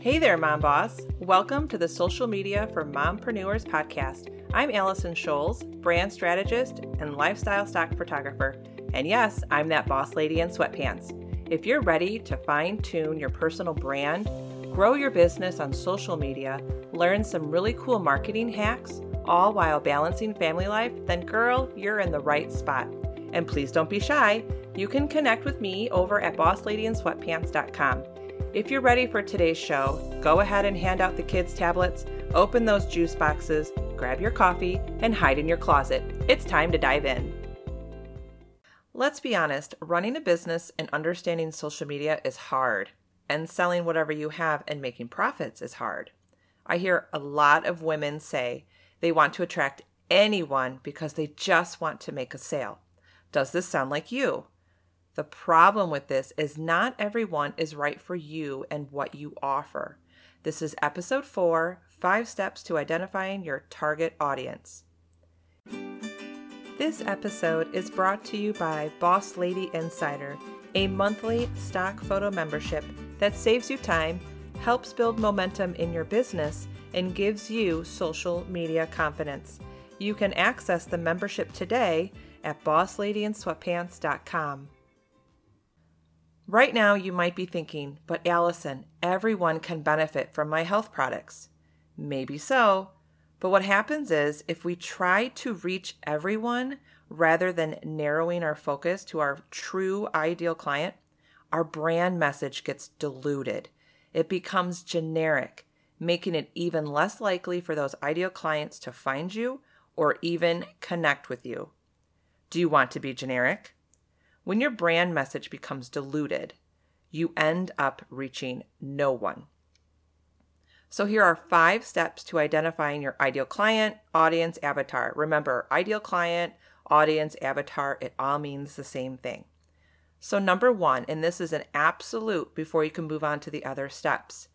Hey there, Mom Boss. Welcome to the Social Media for Mompreneurs podcast. I'm Allison Scholes, brand strategist and lifestyle stock photographer. And yes, I'm that boss lady in sweatpants. If you're ready to fine tune your personal brand, grow your business on social media, learn some really cool marketing hacks, all while balancing family life, then girl, you're in the right spot. And please don't be shy. You can connect with me over at bossladyinsweatpants.com. If you're ready for today's show, go ahead and hand out the kids' tablets, open those juice boxes, grab your coffee, and hide in your closet. It's time to dive in. Let's be honest, running a business and understanding social media is hard, and selling whatever you have and making profits is hard. I hear a lot of women say they want to attract anyone because they just want to make a sale. Does this sound like you? The problem with this is not everyone is right for you and what you offer. This is episode four Five Steps to Identifying Your Target Audience. This episode is brought to you by Boss Lady Insider, a monthly stock photo membership that saves you time, helps build momentum in your business, and gives you social media confidence. You can access the membership today at bossladyinsweatpants.com. Right now, you might be thinking, but Allison, everyone can benefit from my health products. Maybe so, but what happens is if we try to reach everyone rather than narrowing our focus to our true ideal client, our brand message gets diluted. It becomes generic, making it even less likely for those ideal clients to find you or even connect with you. Do you want to be generic? When your brand message becomes diluted, you end up reaching no one. So, here are five steps to identifying your ideal client, audience, avatar. Remember, ideal client, audience, avatar, it all means the same thing. So, number one, and this is an absolute before you can move on to the other steps.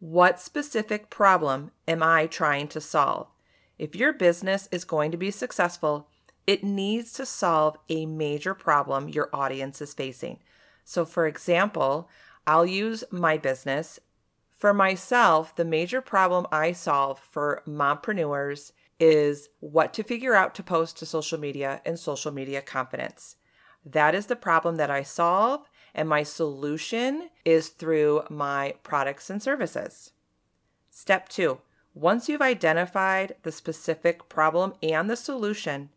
What specific problem am I trying to solve? If your business is going to be successful, it needs to solve a major problem your audience is facing. So, for example, I'll use my business. For myself, the major problem I solve for mompreneurs is what to figure out to post to social media and social media confidence. That is the problem that I solve, and my solution is through my products and services. Step two once you've identified the specific problem and the solution,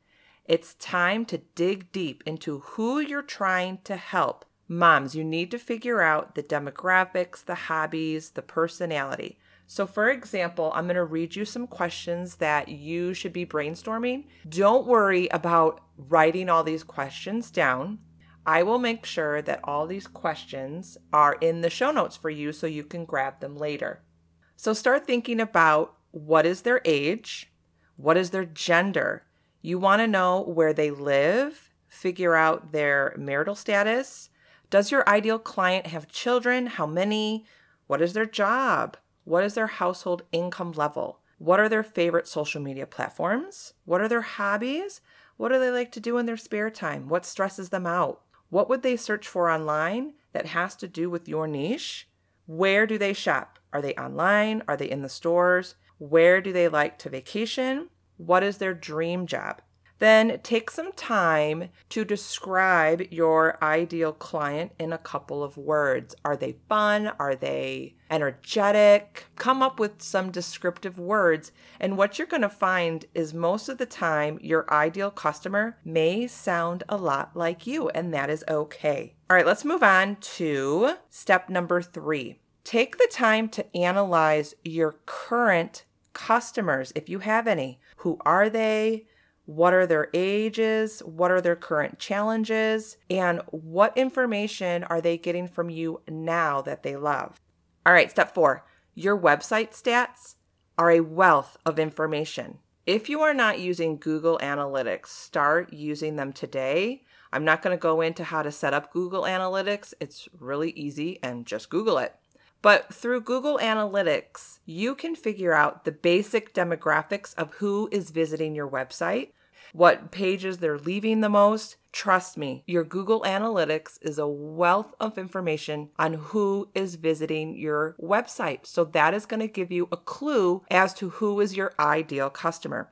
it's time to dig deep into who you're trying to help. Moms, you need to figure out the demographics, the hobbies, the personality. So, for example, I'm going to read you some questions that you should be brainstorming. Don't worry about writing all these questions down. I will make sure that all these questions are in the show notes for you so you can grab them later. So start thinking about what is their age, what is their gender. You want to know where they live, figure out their marital status. Does your ideal client have children? How many? What is their job? What is their household income level? What are their favorite social media platforms? What are their hobbies? What do they like to do in their spare time? What stresses them out? What would they search for online that has to do with your niche? Where do they shop? Are they online? Are they in the stores? Where do they like to vacation? What is their dream job? Then take some time to describe your ideal client in a couple of words. Are they fun? Are they energetic? Come up with some descriptive words. And what you're going to find is most of the time, your ideal customer may sound a lot like you, and that is okay. All right, let's move on to step number three. Take the time to analyze your current customers, if you have any. Who are they? What are their ages? What are their current challenges? And what information are they getting from you now that they love? All right, step four your website stats are a wealth of information. If you are not using Google Analytics, start using them today. I'm not going to go into how to set up Google Analytics, it's really easy and just Google it. But through Google Analytics, you can figure out the basic demographics of who is visiting your website what pages they're leaving the most. Trust me, your Google Analytics is a wealth of information on who is visiting your website. So that is going to give you a clue as to who is your ideal customer.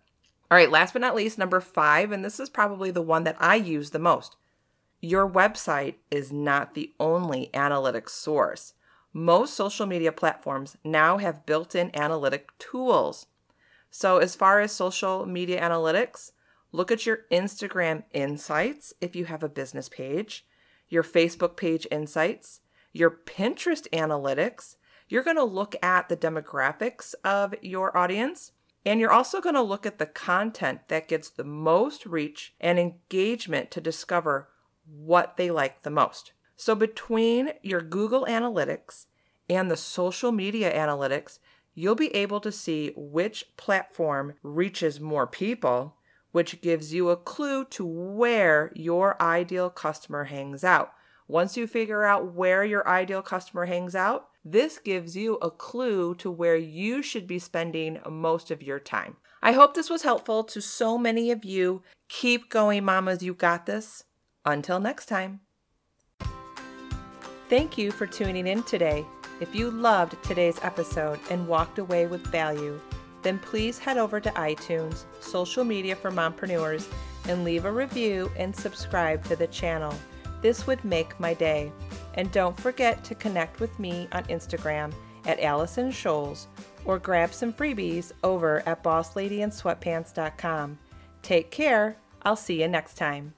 All right, last but not least, number five, and this is probably the one that I use the most. Your website is not the only analytics source. Most social media platforms now have built in analytic tools. So, as far as social media analytics, look at your Instagram insights if you have a business page, your Facebook page insights, your Pinterest analytics. You're going to look at the demographics of your audience and you're also going to look at the content that gets the most reach and engagement to discover what they like the most. So, between your Google Analytics and the social media analytics, you'll be able to see which platform reaches more people, which gives you a clue to where your ideal customer hangs out. Once you figure out where your ideal customer hangs out, this gives you a clue to where you should be spending most of your time. I hope this was helpful to so many of you. Keep going, mamas. You got this. Until next time. Thank you for tuning in today. If you loved today's episode and walked away with value, then please head over to iTunes, social media for mompreneurs, and leave a review and subscribe to the channel. This would make my day. And don't forget to connect with me on Instagram at Allison Scholes or grab some freebies over at bossladyinsweatpants.com. Take care. I'll see you next time.